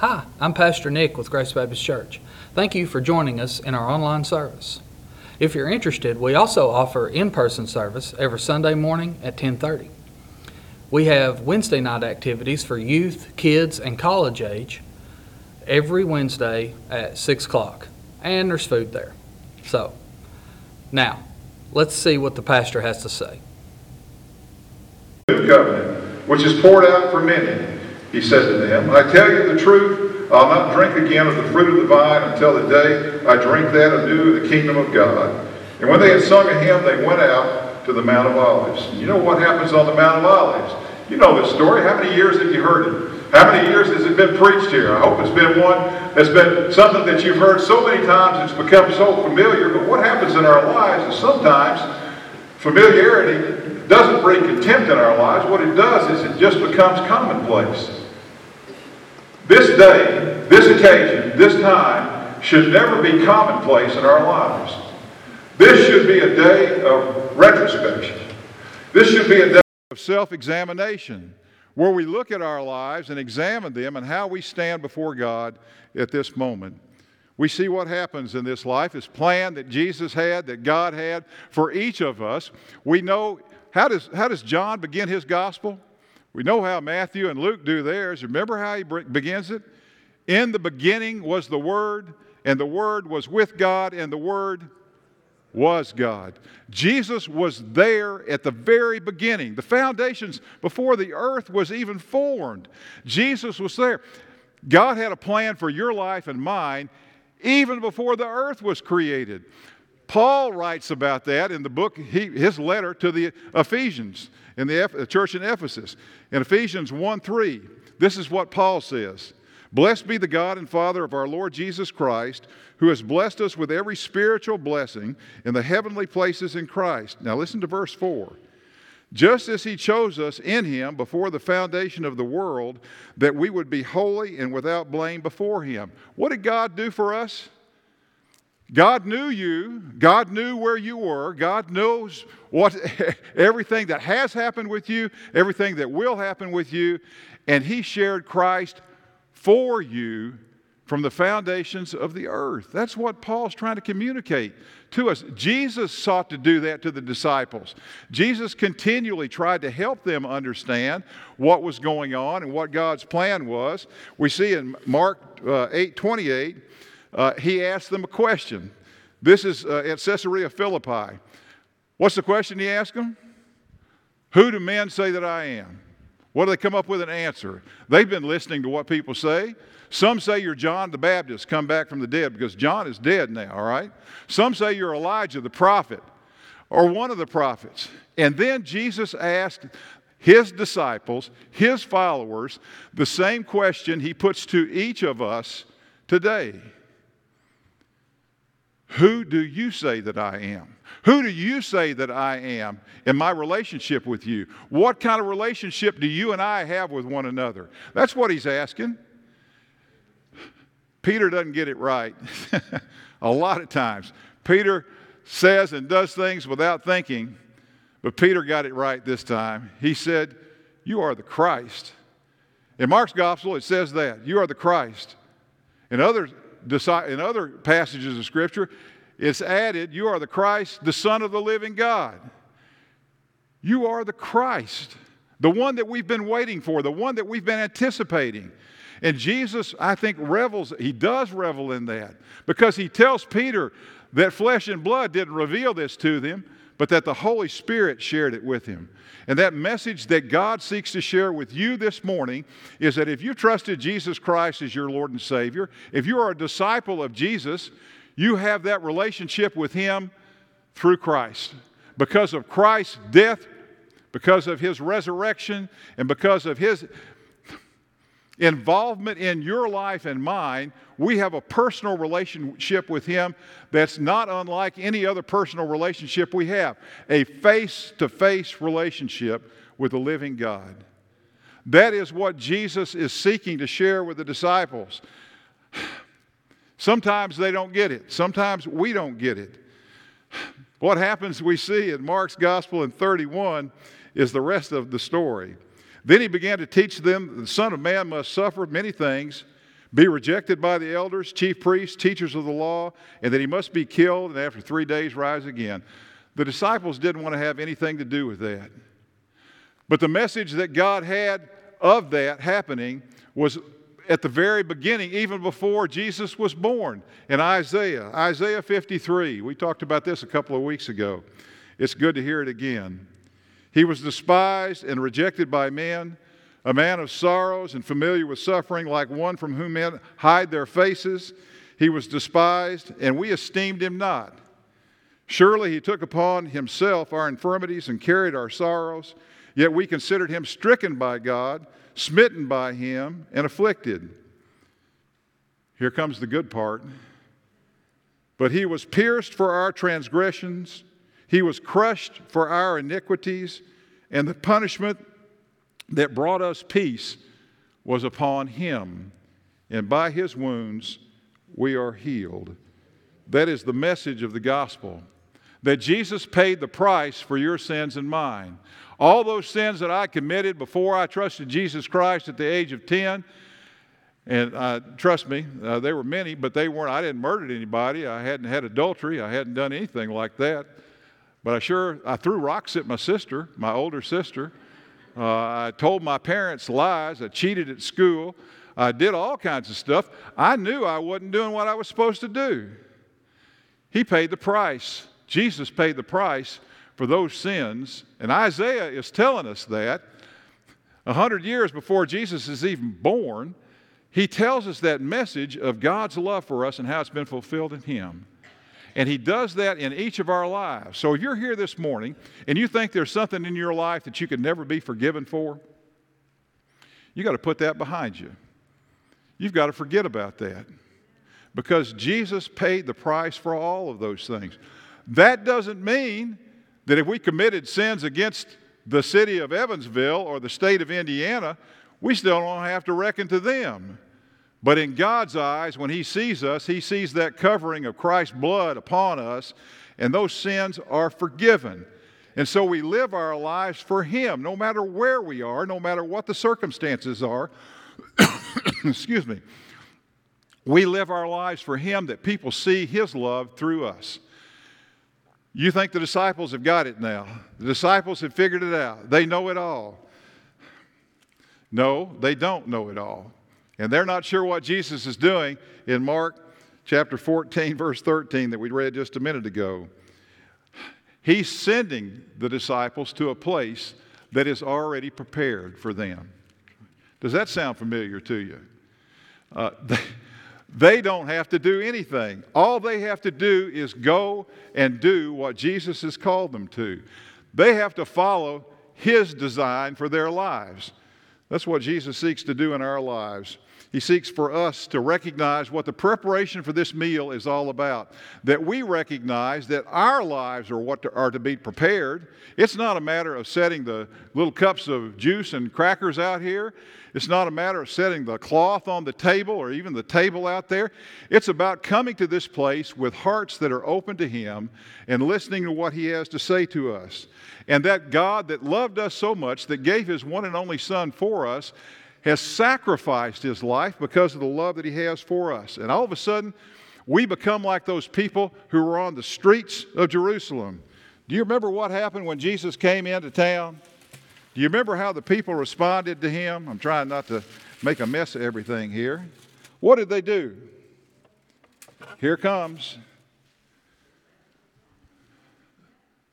Hi, I'm Pastor Nick with Grace Baptist Church. Thank you for joining us in our online service. If you're interested, we also offer in-person service every Sunday morning at 10:30. We have Wednesday night activities for youth, kids, and college age every Wednesday at 6 o'clock, and there's food there. So, now, let's see what the pastor has to say. Covenant, which is poured out for many. He said to them, I tell you the truth, I'll not drink again of the fruit of the vine until the day I drink that anew in the kingdom of God. And when they had sung a hymn, they went out to the Mount of Olives. And you know what happens on the Mount of Olives? You know this story. How many years have you heard it? How many years has it been preached here? I hope it's been one that's been something that you've heard so many times it's become so familiar. But what happens in our lives is sometimes familiarity doesn't bring contempt in our lives. What it does is it just becomes commonplace. This day, this occasion, this time should never be commonplace in our lives. This should be a day of retrospection. This should be a day of self examination where we look at our lives and examine them and how we stand before God at this moment. We see what happens in this life, this plan that Jesus had, that God had for each of us. We know how does, how does John begin his gospel? We know how Matthew and Luke do theirs. Remember how he begins it? In the beginning was the Word, and the Word was with God, and the Word was God. Jesus was there at the very beginning, the foundations before the earth was even formed. Jesus was there. God had a plan for your life and mine even before the earth was created. Paul writes about that in the book, he, his letter to the Ephesians, in the church in Ephesus. In Ephesians 1 3, this is what Paul says Blessed be the God and Father of our Lord Jesus Christ, who has blessed us with every spiritual blessing in the heavenly places in Christ. Now listen to verse 4. Just as he chose us in him before the foundation of the world, that we would be holy and without blame before him. What did God do for us? God knew you. God knew where you were. God knows what everything that has happened with you, everything that will happen with you, and he shared Christ for you from the foundations of the earth. That's what Paul's trying to communicate to us. Jesus sought to do that to the disciples. Jesus continually tried to help them understand what was going on and what God's plan was. We see in Mark uh, 8 28, uh, he asked them a question. This is uh, at Caesarea Philippi. What's the question he asked them? Who do men say that I am? What do they come up with an answer? They've been listening to what people say. Some say you're John the Baptist, come back from the dead, because John is dead now, all right? Some say you're Elijah the prophet, or one of the prophets. And then Jesus asked his disciples, his followers, the same question he puts to each of us today Who do you say that I am? Who do you say that I am in my relationship with you? What kind of relationship do you and I have with one another? That's what he's asking. Peter doesn't get it right a lot of times. Peter says and does things without thinking, but Peter got it right this time. He said, You are the Christ. In Mark's gospel, it says that you are the Christ. In other, in other passages of Scripture, it's added, You are the Christ, the Son of the living God. You are the Christ, the one that we've been waiting for, the one that we've been anticipating. And Jesus, I think, revels, he does revel in that because he tells Peter that flesh and blood didn't reveal this to them, but that the Holy Spirit shared it with him. And that message that God seeks to share with you this morning is that if you trusted Jesus Christ as your Lord and Savior, if you are a disciple of Jesus, you have that relationship with Him through Christ. Because of Christ's death, because of His resurrection, and because of His involvement in your life and mine, we have a personal relationship with Him that's not unlike any other personal relationship we have a face to face relationship with the living God. That is what Jesus is seeking to share with the disciples. Sometimes they don't get it. Sometimes we don't get it. What happens, we see in Mark's Gospel in 31, is the rest of the story. Then he began to teach them the Son of Man must suffer many things, be rejected by the elders, chief priests, teachers of the law, and that he must be killed and after three days rise again. The disciples didn't want to have anything to do with that. But the message that God had of that happening was at the very beginning, even before Jesus was born, in Isaiah, Isaiah 53. We talked about this a couple of weeks ago. It's good to hear it again. He was despised and rejected by men a man of sorrows and familiar with suffering, like one from whom men hide their faces. He was despised, and we esteemed him not. Surely he took upon himself our infirmities and carried our sorrows, yet we considered him stricken by God, smitten by him, and afflicted. Here comes the good part. But he was pierced for our transgressions, he was crushed for our iniquities, and the punishment that brought us peace was upon him, and by his wounds we are healed. That is the message of the gospel. That Jesus paid the price for your sins and mine. All those sins that I committed before I trusted Jesus Christ at the age of 10, and uh, trust me, uh, there were many, but they weren't. I didn't murder anybody. I hadn't had adultery. I hadn't done anything like that. But I sure I threw rocks at my sister, my older sister. Uh, I told my parents lies. I cheated at school. I did all kinds of stuff. I knew I wasn't doing what I was supposed to do. He paid the price. Jesus paid the price for those sins. And Isaiah is telling us that a hundred years before Jesus is even born, he tells us that message of God's love for us and how it's been fulfilled in him. And He does that in each of our lives. So if you're here this morning and you think there's something in your life that you could never be forgiven for, you got to put that behind you. You've got to forget about that because Jesus paid the price for all of those things. That doesn't mean that if we committed sins against the city of Evansville or the state of Indiana, we still don't have to reckon to them. But in God's eyes, when He sees us, He sees that covering of Christ's blood upon us, and those sins are forgiven. And so we live our lives for Him, no matter where we are, no matter what the circumstances are. Excuse me. We live our lives for Him that people see His love through us. You think the disciples have got it now. The disciples have figured it out. They know it all. No, they don't know it all and they're not sure what Jesus is doing in Mark chapter 14, verse 13, that we read just a minute ago. He's sending the disciples to a place that is already prepared for them. Does that sound familiar to you? Uh, they, they don't have to do anything. All they have to do is go and do what Jesus has called them to. They have to follow His design for their lives. That's what Jesus seeks to do in our lives. He seeks for us to recognize what the preparation for this meal is all about. That we recognize that our lives are what to, are to be prepared. It's not a matter of setting the little cups of juice and crackers out here. It's not a matter of setting the cloth on the table or even the table out there. It's about coming to this place with hearts that are open to Him and listening to what He has to say to us. And that God that loved us so much, that gave His one and only Son for us, has sacrificed his life because of the love that he has for us. And all of a sudden, we become like those people who were on the streets of Jerusalem. Do you remember what happened when Jesus came into town? Do you remember how the people responded to him? I'm trying not to make a mess of everything here. What did they do? Here comes.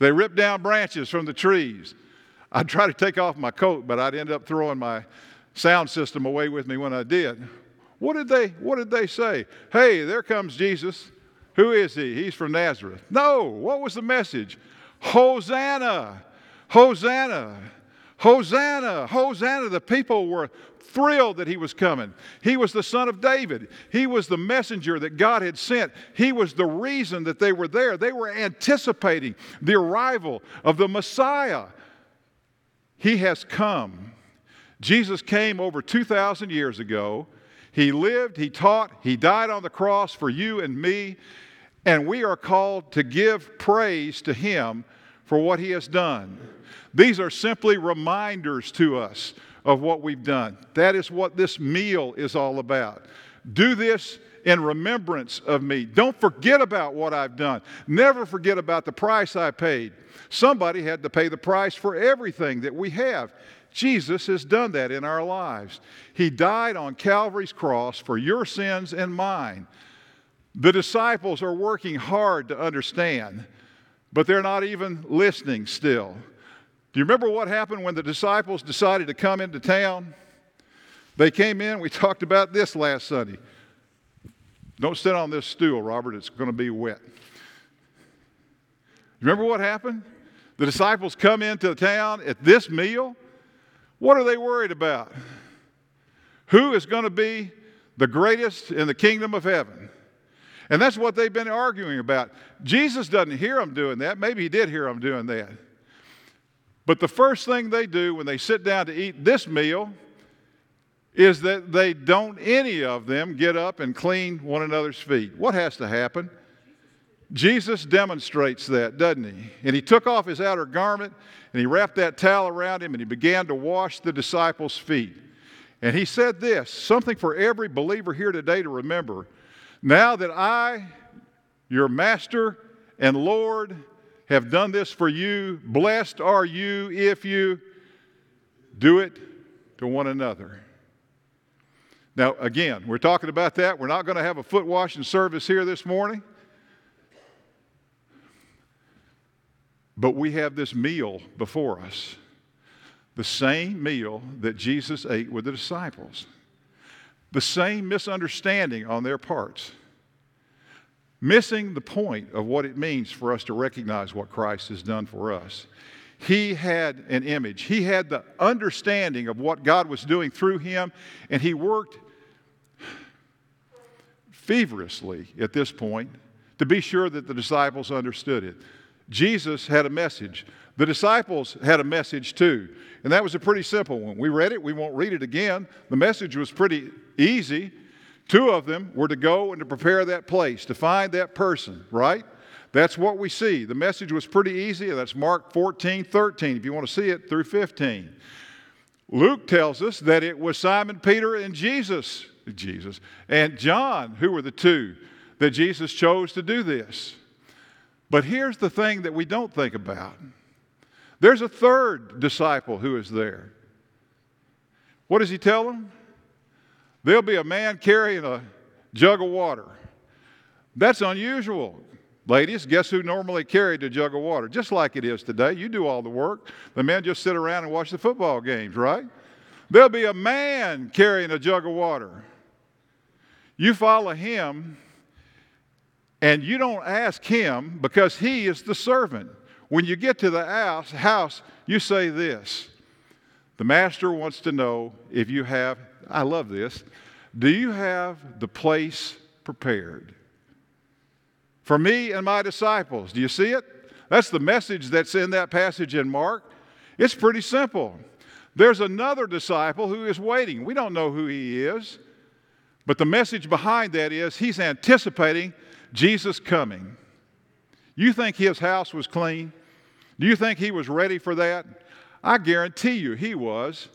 They ripped down branches from the trees. I'd try to take off my coat, but I'd end up throwing my sound system away with me when I did. What did they what did they say? Hey, there comes Jesus. Who is he? He's from Nazareth. No, what was the message? Hosanna. Hosanna. Hosanna. Hosanna. The people were thrilled that he was coming. He was the son of David. He was the messenger that God had sent. He was the reason that they were there. They were anticipating the arrival of the Messiah. He has come. Jesus came over 2,000 years ago. He lived, He taught, He died on the cross for you and me, and we are called to give praise to Him for what He has done. These are simply reminders to us of what we've done. That is what this meal is all about. Do this in remembrance of me. Don't forget about what I've done. Never forget about the price I paid. Somebody had to pay the price for everything that we have. Jesus has done that in our lives. He died on Calvary's cross for your sins and mine. The disciples are working hard to understand, but they're not even listening still. Do you remember what happened when the disciples decided to come into town? They came in, we talked about this last Sunday. Don't sit on this stool, Robert, it's going to be wet. Remember what happened? The disciples come into the town at this meal. What are they worried about? Who is going to be the greatest in the kingdom of heaven? And that's what they've been arguing about. Jesus doesn't hear them doing that. Maybe he did hear them doing that. But the first thing they do when they sit down to eat this meal is that they don't, any of them, get up and clean one another's feet. What has to happen? Jesus demonstrates that, doesn't he? And he took off his outer garment and he wrapped that towel around him and he began to wash the disciples' feet. And he said this something for every believer here today to remember. Now that I, your master and Lord, have done this for you, blessed are you if you do it to one another. Now, again, we're talking about that. We're not going to have a foot washing service here this morning. But we have this meal before us, the same meal that Jesus ate with the disciples, the same misunderstanding on their parts, missing the point of what it means for us to recognize what Christ has done for us. He had an image. He had the understanding of what God was doing through him, and he worked feverishly at this point to be sure that the disciples understood it. Jesus had a message. The disciples had a message too, and that was a pretty simple one. We read it, we won't read it again. The message was pretty easy. Two of them were to go and to prepare that place, to find that person, right? That's what we see. The message was pretty easy. That's Mark 14, 13, if you want to see it through 15. Luke tells us that it was Simon Peter and Jesus, Jesus, and John who were the two that Jesus chose to do this. But here's the thing that we don't think about there's a third disciple who is there. What does he tell them? There'll be a man carrying a jug of water. That's unusual. Ladies, guess who normally carried a jug of water? Just like it is today. You do all the work. The men just sit around and watch the football games, right? There'll be a man carrying a jug of water. You follow him, and you don't ask him because he is the servant. When you get to the house, you say this The master wants to know if you have, I love this, do you have the place prepared? For me and my disciples. Do you see it? That's the message that's in that passage in Mark. It's pretty simple. There's another disciple who is waiting. We don't know who he is, but the message behind that is he's anticipating Jesus coming. You think his house was clean? Do you think he was ready for that? I guarantee you he was.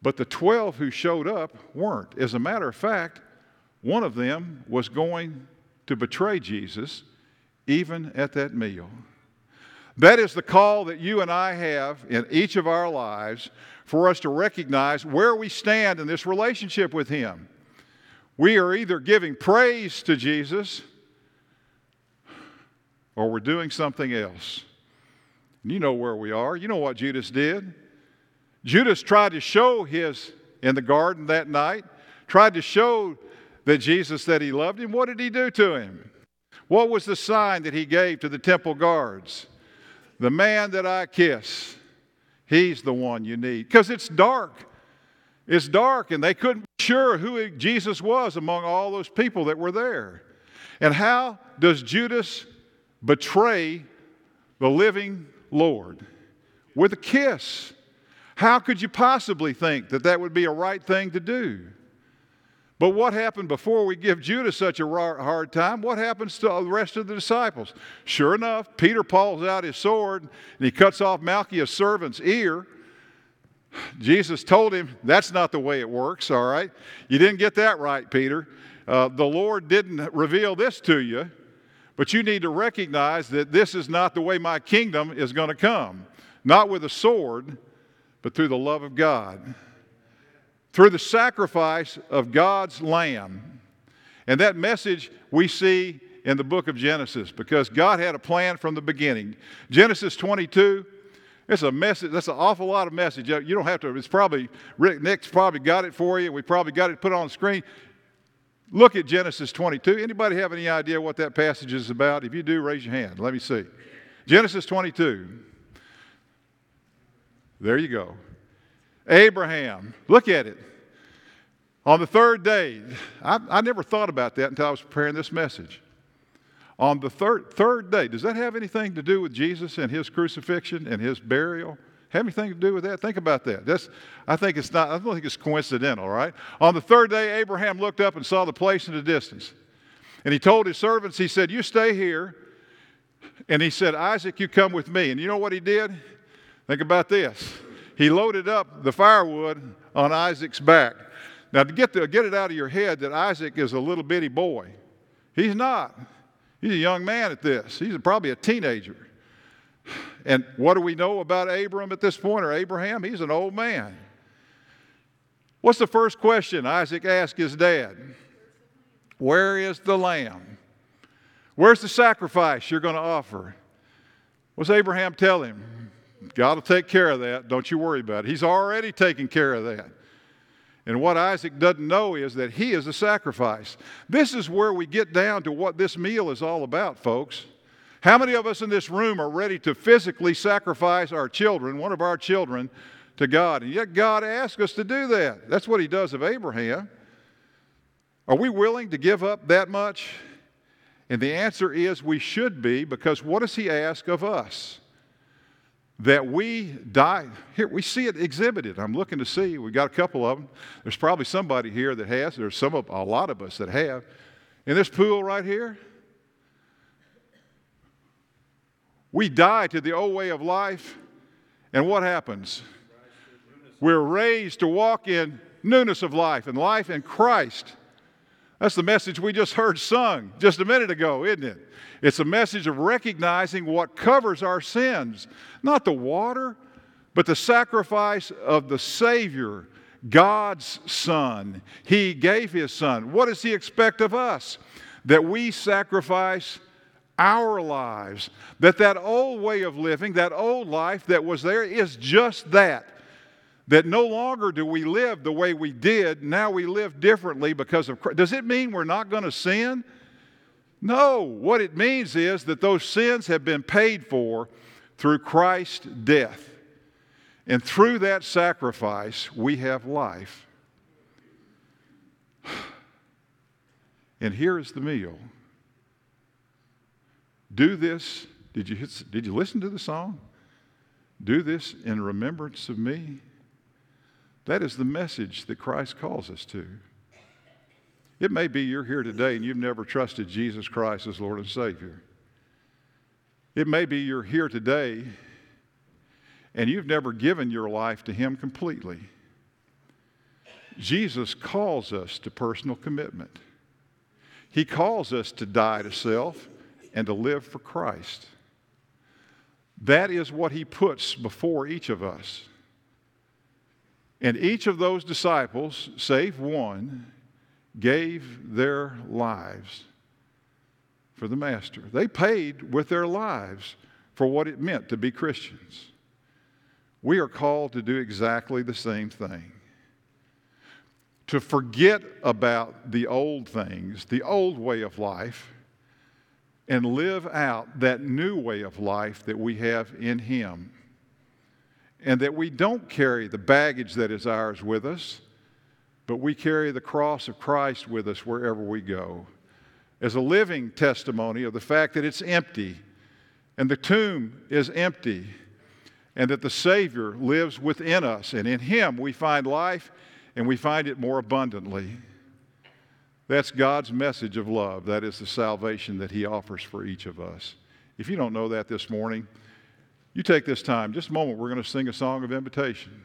But the 12 who showed up weren't. As a matter of fact, one of them was going to betray Jesus even at that meal. That is the call that you and I have in each of our lives for us to recognize where we stand in this relationship with Him. We are either giving praise to Jesus or we're doing something else. You know where we are. You know what Judas did. Judas tried to show his, in the garden that night, tried to show that Jesus that he loved him. What did he do to him? What was the sign that he gave to the temple guards? The man that I kiss, he's the one you need. Because it's dark. It's dark, and they couldn't sure who Jesus was among all those people that were there. And how does Judas betray the living Lord with a kiss. How could you possibly think that that would be a right thing to do? But what happened before we give Judas such a hard time? What happens to the rest of the disciples? Sure enough, Peter pulls out his sword and he cuts off Malchus' servant's ear. Jesus told him, That's not the way it works, all right? You didn't get that right, Peter. Uh, the Lord didn't reveal this to you, but you need to recognize that this is not the way my kingdom is going to come. Not with a sword, but through the love of God, through the sacrifice of God's Lamb. And that message we see in the book of Genesis because God had a plan from the beginning. Genesis 22 it's a message. That's an awful lot of message. You don't have to. It's probably Rick Nick's probably got it for you. We probably got it put on the screen. Look at Genesis 22. Anybody have any idea what that passage is about? If you do, raise your hand. Let me see. Genesis 22. There you go. Abraham. Look at it. On the third day, I, I never thought about that until I was preparing this message on the third, third day. Does that have anything to do with Jesus and his crucifixion and his burial? Have anything to do with that? Think about that. That's, I think it's not, I don't think it's coincidental, right? On the third day, Abraham looked up and saw the place in the distance. And he told his servants, he said, You stay here. And he said, Isaac, you come with me. And you know what he did? Think about this. He loaded up the firewood on Isaac's back. Now, to get, the, get it out of your head that Isaac is a little bitty boy, he's not. He's a young man at this. He's probably a teenager. And what do we know about Abram at this point, or Abraham? He's an old man. What's the first question Isaac asked his dad? Where is the lamb? Where's the sacrifice you're going to offer? What's Abraham tell him? God will take care of that. Don't you worry about it. He's already taken care of that. And what Isaac doesn't know is that he is a sacrifice. This is where we get down to what this meal is all about, folks. How many of us in this room are ready to physically sacrifice our children, one of our children, to God? And yet God asks us to do that. That's what he does of Abraham. Are we willing to give up that much? And the answer is we should be, because what does he ask of us? That we die. Here, we see it exhibited. I'm looking to see. We got a couple of them. There's probably somebody here that has. There's some of a lot of us that have. In this pool right here, we die to the old way of life, and what happens? We're raised to walk in newness of life and life in Christ. That's the message we just heard sung just a minute ago, isn't it? It's a message of recognizing what covers our sins, not the water, but the sacrifice of the Savior, God's Son. He gave His Son. What does He expect of us? That we sacrifice our lives. That that old way of living, that old life that was there is just that. That no longer do we live the way we did, now we live differently because of Christ. Does it mean we're not going to sin? No, what it means is that those sins have been paid for through Christ's death. And through that sacrifice, we have life. And here is the meal. Do this. Did you, did you listen to the song? Do this in remembrance of me. That is the message that Christ calls us to. It may be you're here today and you've never trusted Jesus Christ as Lord and Savior. It may be you're here today and you've never given your life to Him completely. Jesus calls us to personal commitment. He calls us to die to self and to live for Christ. That is what He puts before each of us. And each of those disciples, save one, gave their lives for the Master. They paid with their lives for what it meant to be Christians. We are called to do exactly the same thing. To forget about the old things, the old way of life, and live out that new way of life that we have in Him. And that we don't carry the baggage that is ours with us but we carry the cross of Christ with us wherever we go as a living testimony of the fact that it's empty and the tomb is empty and that the Savior lives within us. And in Him we find life and we find it more abundantly. That's God's message of love. That is the salvation that He offers for each of us. If you don't know that this morning, you take this time, just a moment, we're going to sing a song of invitation.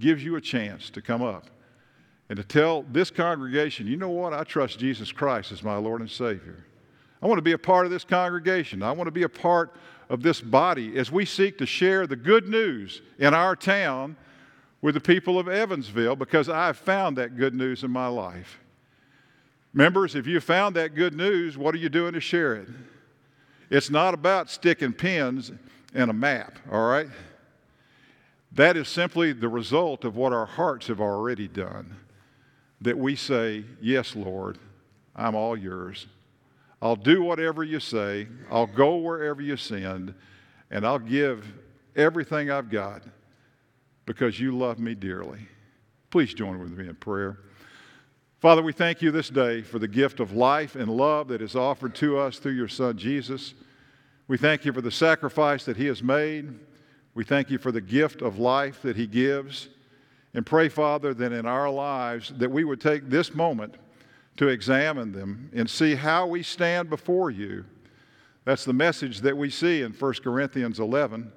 gives you a chance to come up and to tell this congregation, you know what? I trust Jesus Christ as my Lord and Savior. I want to be a part of this congregation. I want to be a part of this body as we seek to share the good news in our town with the people of Evansville because I have found that good news in my life. Members, if you found that good news, what are you doing to share it? It's not about sticking pins in a map, all right? That is simply the result of what our hearts have already done. That we say, Yes, Lord, I'm all yours. I'll do whatever you say, I'll go wherever you send, and I'll give everything I've got because you love me dearly. Please join with me in prayer. Father, we thank you this day for the gift of life and love that is offered to us through your Son, Jesus. We thank you for the sacrifice that he has made. We thank you for the gift of life that he gives. And pray, Father, that in our lives that we would take this moment to examine them and see how we stand before you. That's the message that we see in 1 Corinthians 11,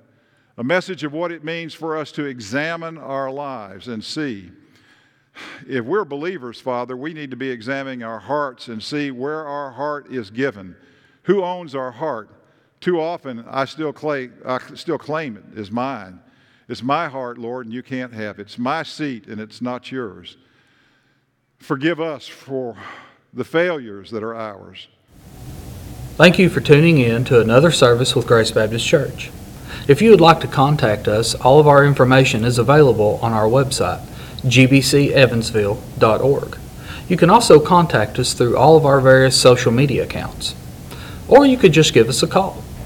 a message of what it means for us to examine our lives and see. If we're believers, Father, we need to be examining our hearts and see where our heart is given. Who owns our heart? Too often, I still claim, I still claim mine. It's my heart, Lord, and you can't have it. It's my seat, and it's not yours. Forgive us for the failures that are ours. Thank you for tuning in to another service with Grace Baptist Church. If you would like to contact us, all of our information is available on our website, gbcevansville.org. You can also contact us through all of our various social media accounts. Or you could just give us a call.